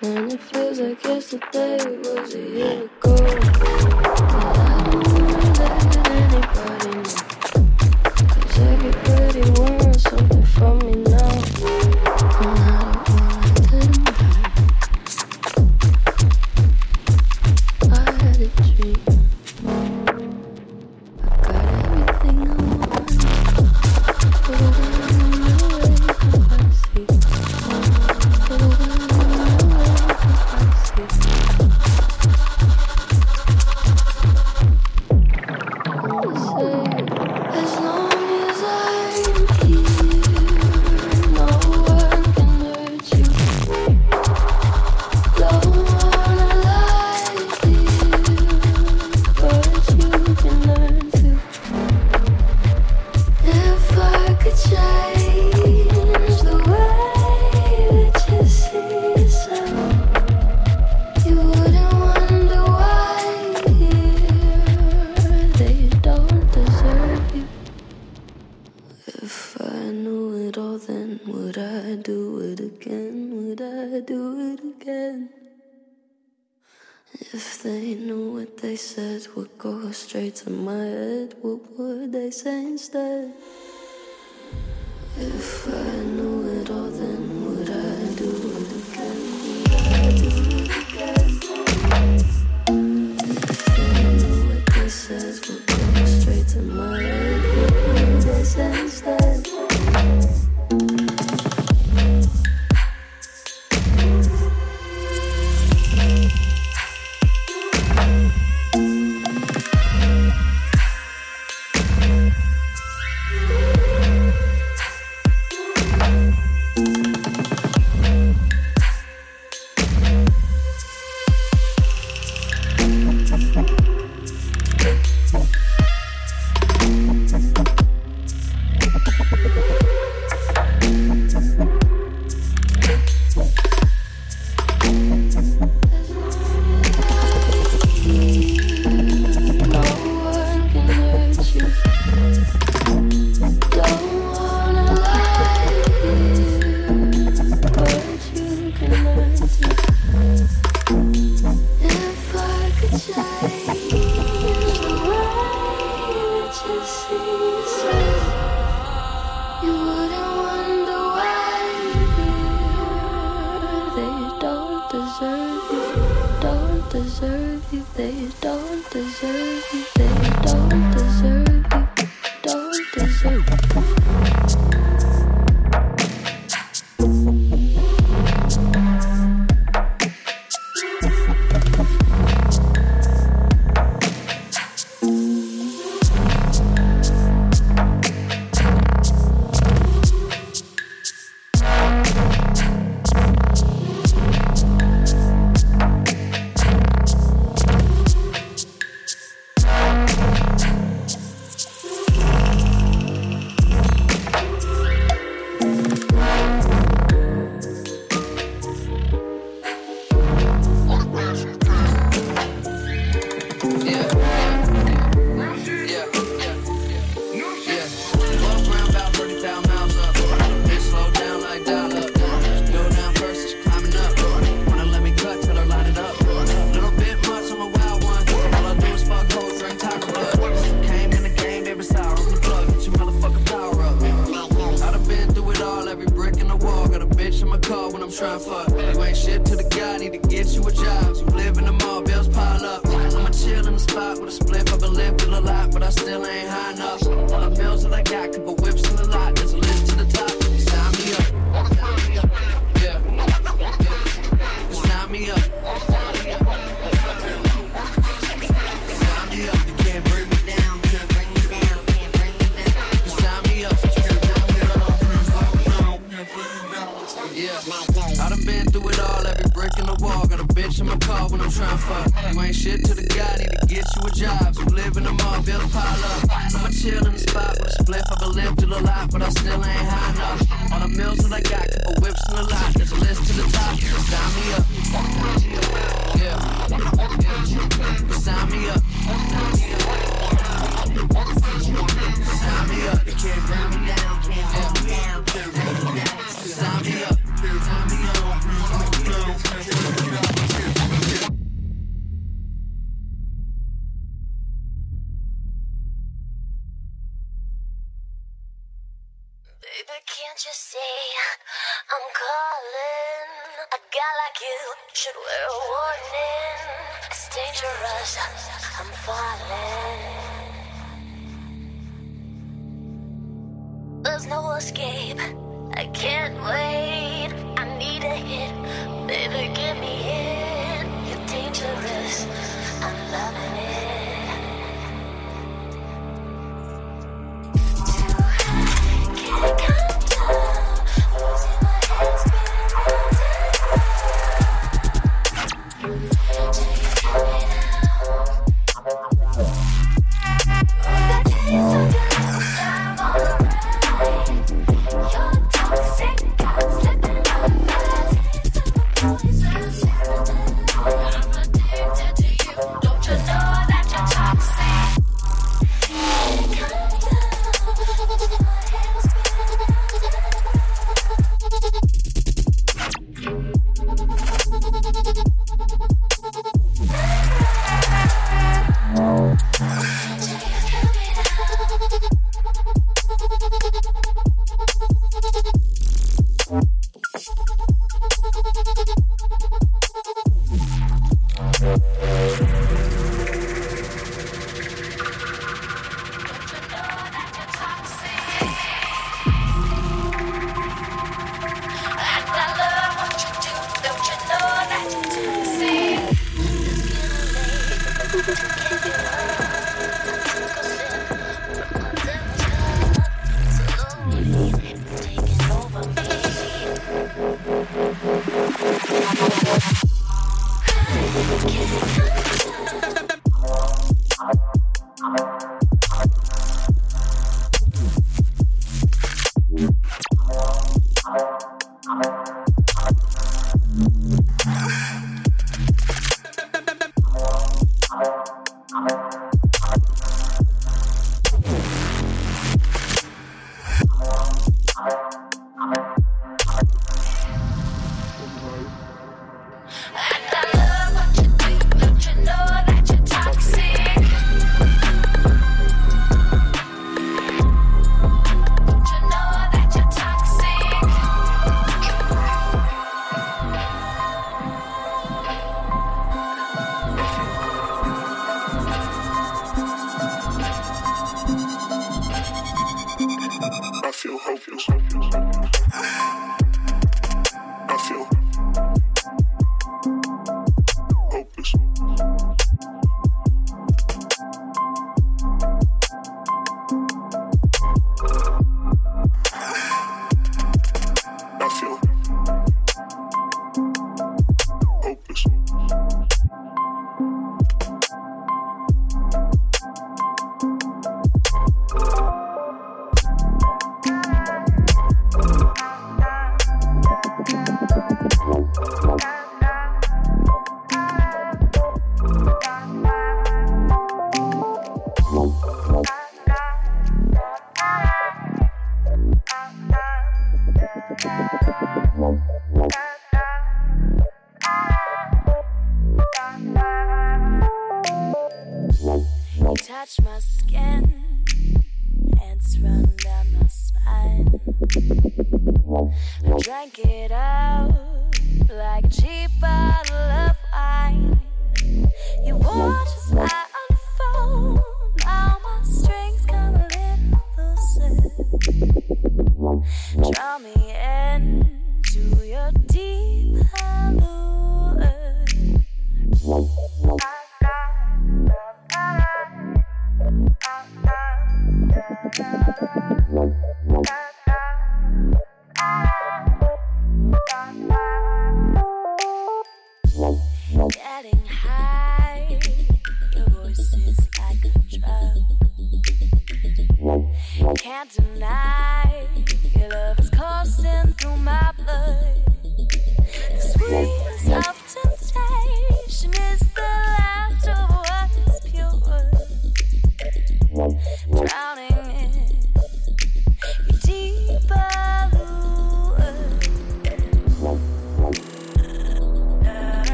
And it feels like yesterday was a year ago. But I don't wanna let anybody everybody wants something from me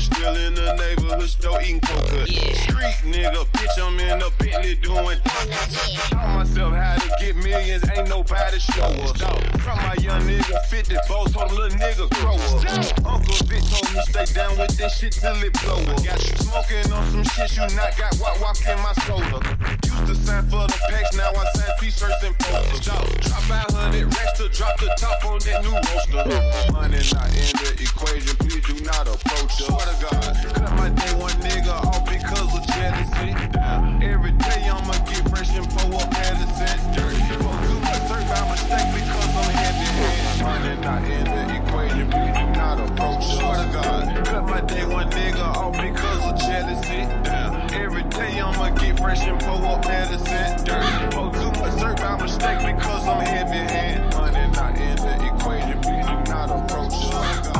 nigga still in the neighborhood still eating coca. Street nigga, bitch, I'm in a Bentley doing. Taught myself how to get millions, ain't nobody show us. From my young nigga, 50 boss, told little nigga grow up. Uncle Vic told me stay down with this shit till it blow up. Got you smoking on some shit you not got, walk, walk in my soda. Used to sign for the packs, now I sign t-shirts and posters. Drop 500 racks to drop the top on that new roadster. Money not in the equation, please do not approach us. Swear to God, cut my day one nigga off because of jealousy. Every day I'ma get fresh and pour up medicine. Dirty, too much dirt by mistake because I'm heavy handed. Money not in the equation, please do not approach. Swear to God, cut my day one nigga off because of jealousy. Every day I'ma get fresh and pour up medicine. Dirty, too much dirt by mistake because I'm heavy handed. Money not in the equation, please do not approach. Swear to God,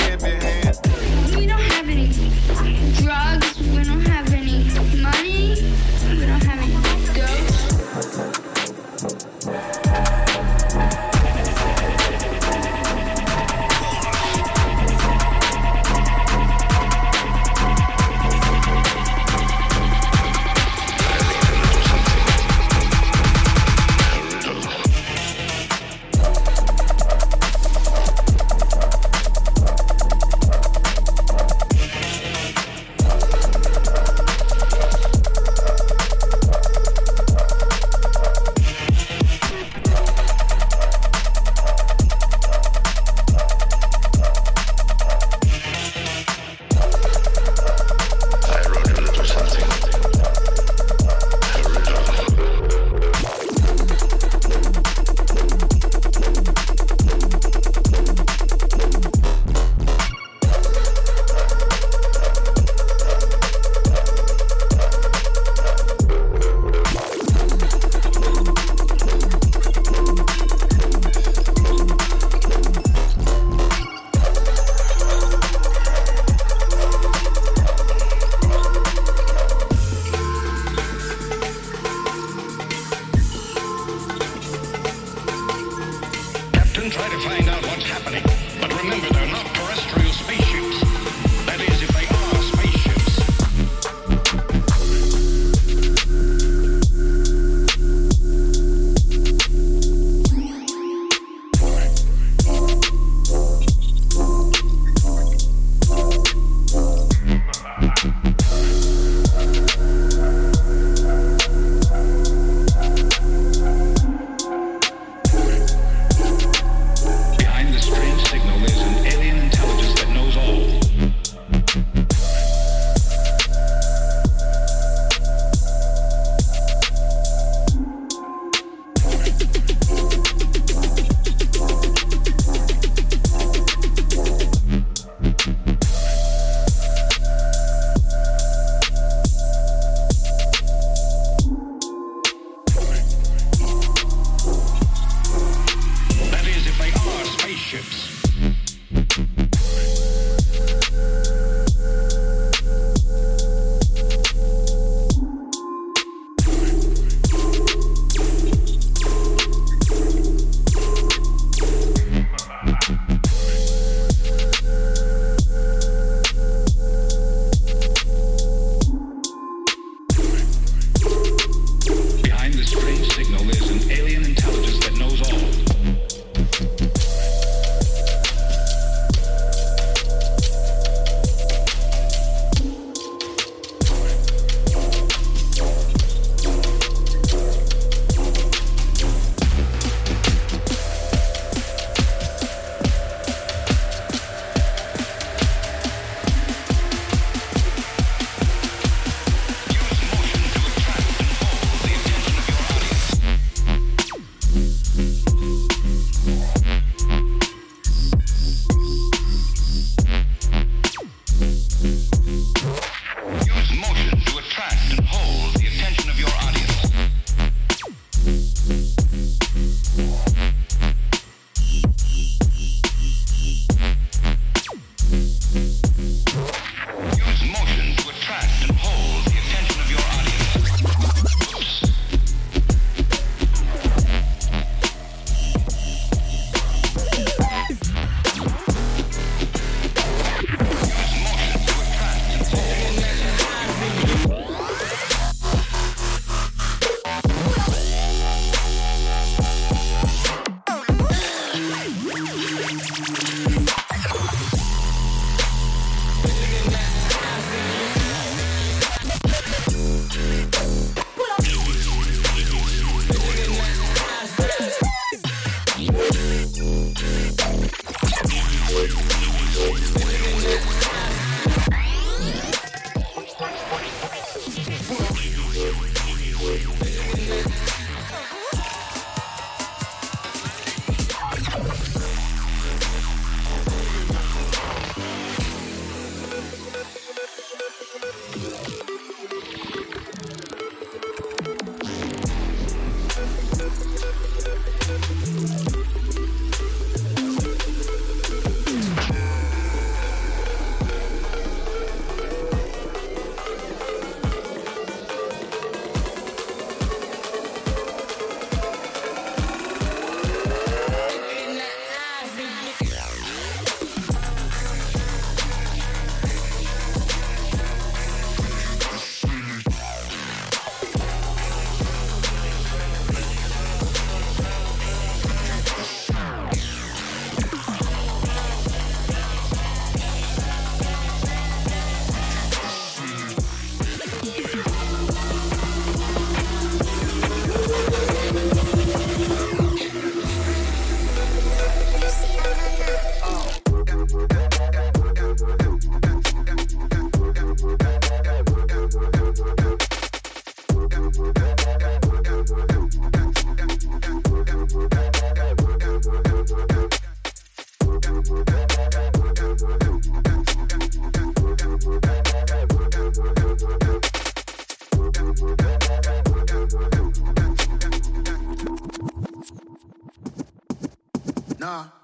Nah.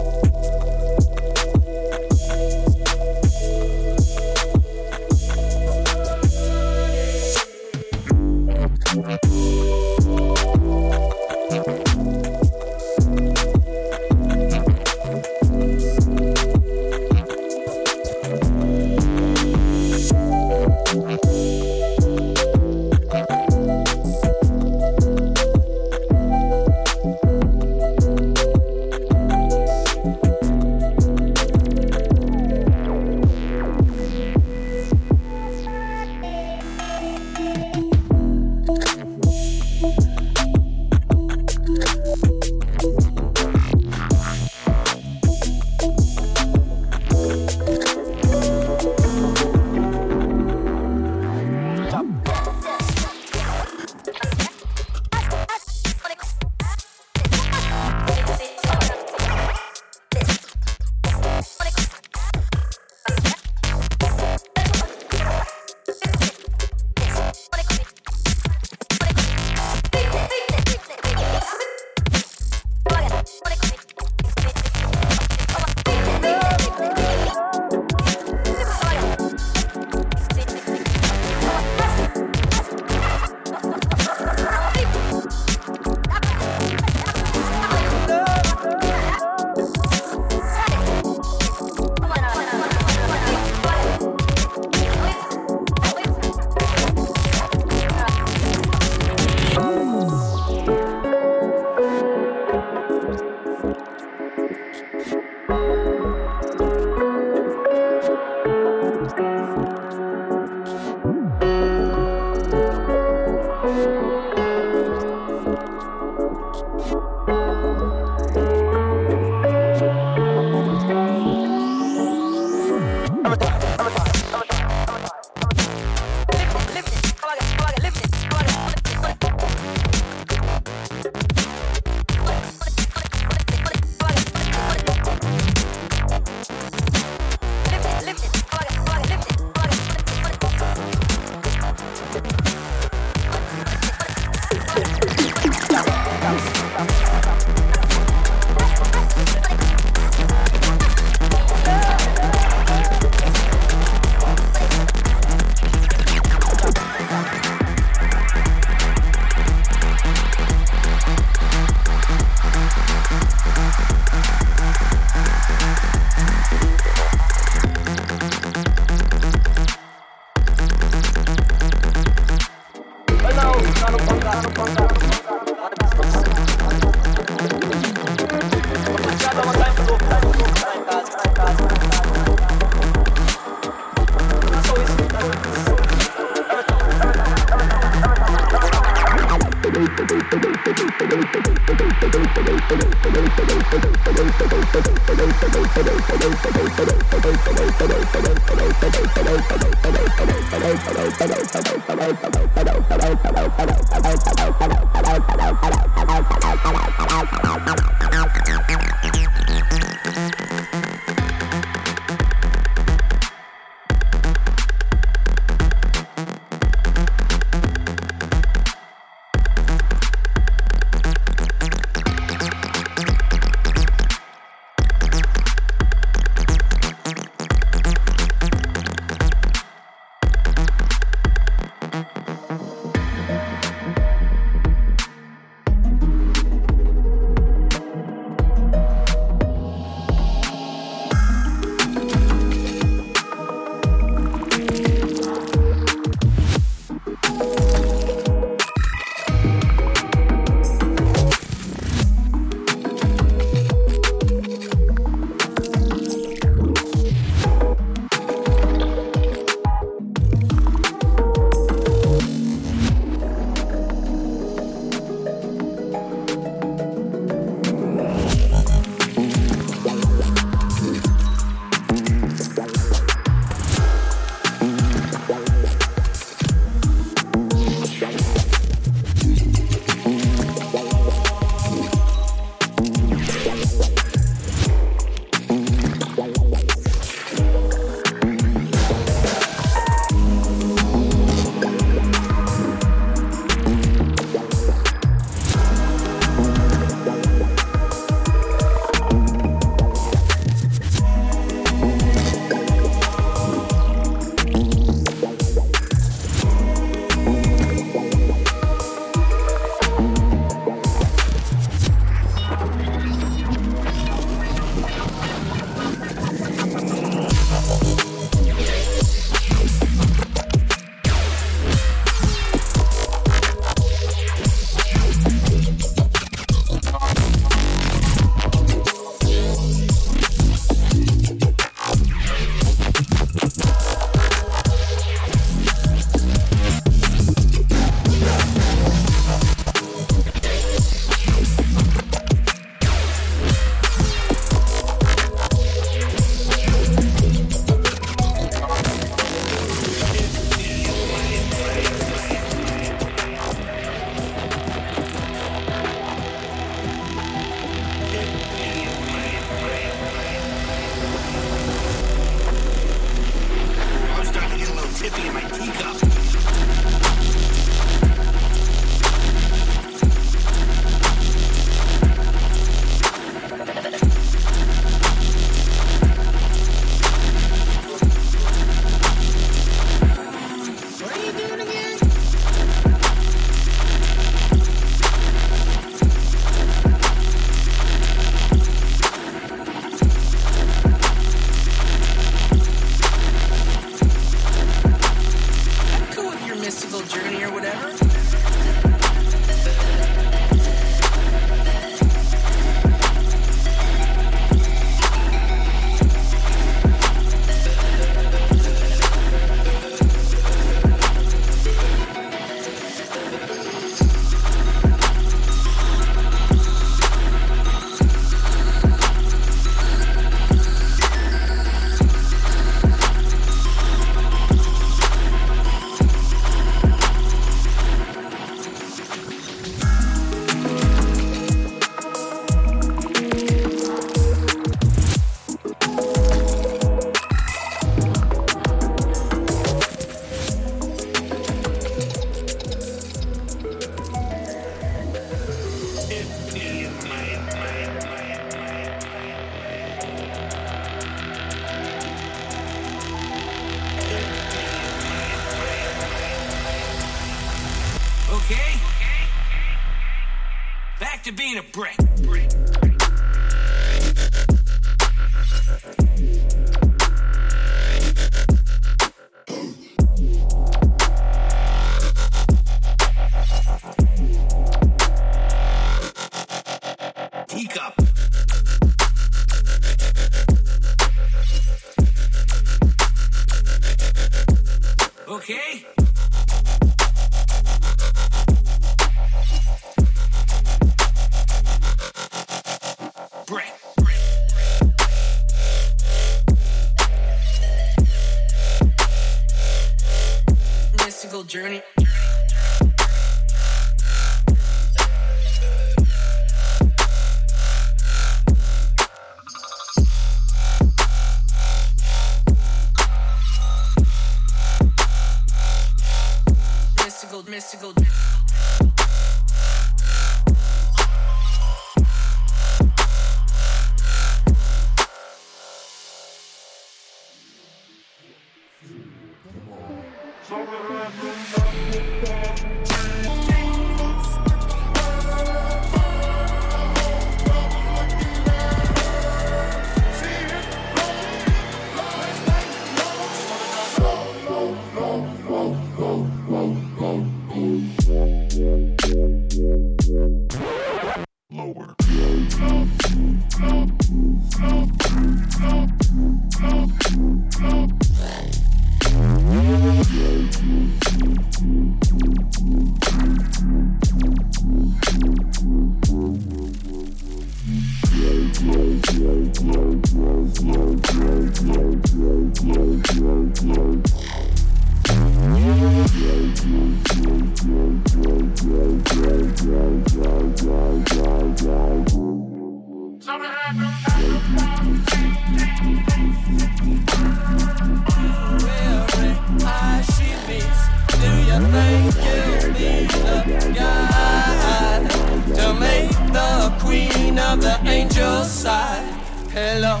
Hello,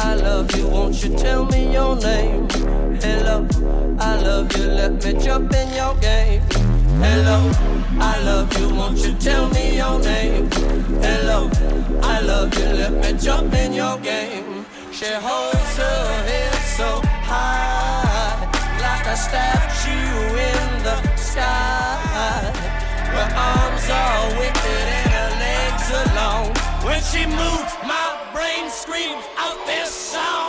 I love you. Won't you tell me your name? Hello, I love you. Let me jump in your game. Hello, I love you. Won't you tell me your name? Hello, I love you. Let me jump in your game. She holds her head so high, like a statue in the sky. Her arms are wicked When she moves, my brain screams out this song.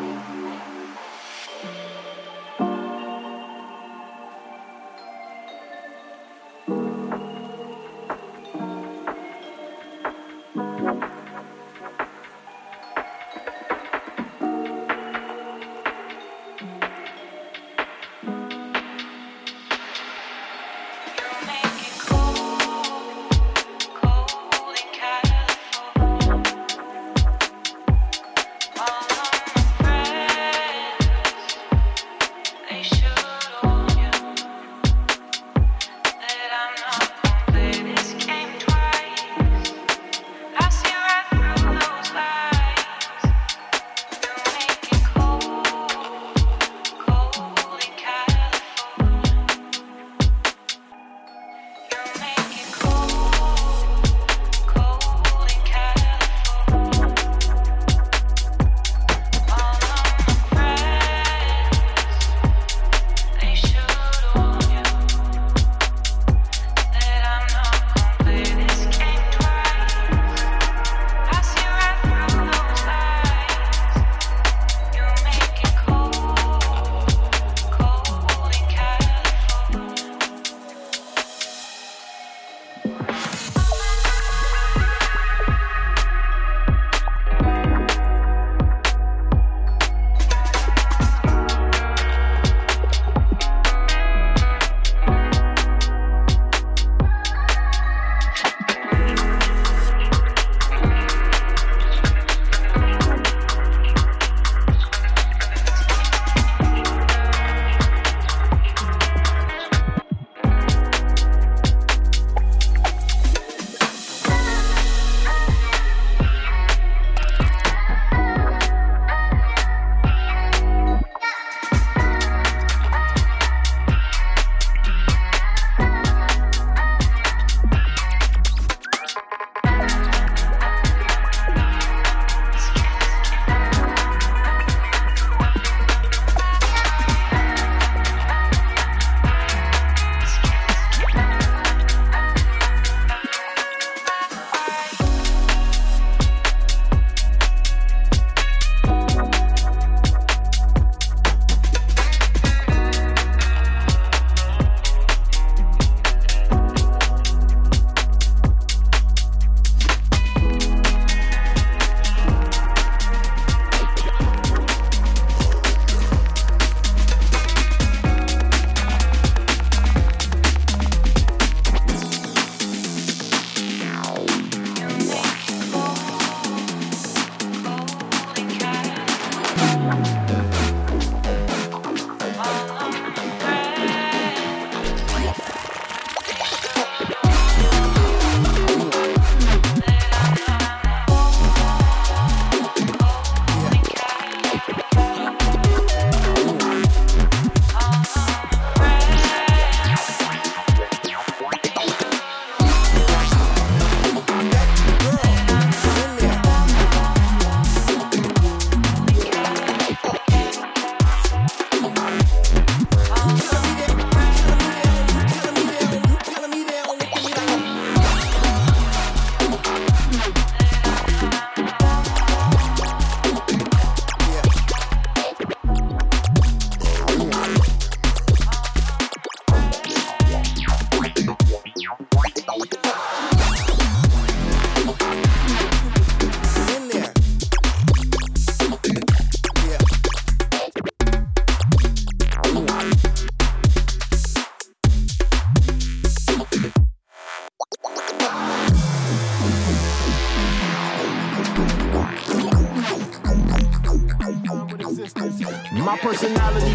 personality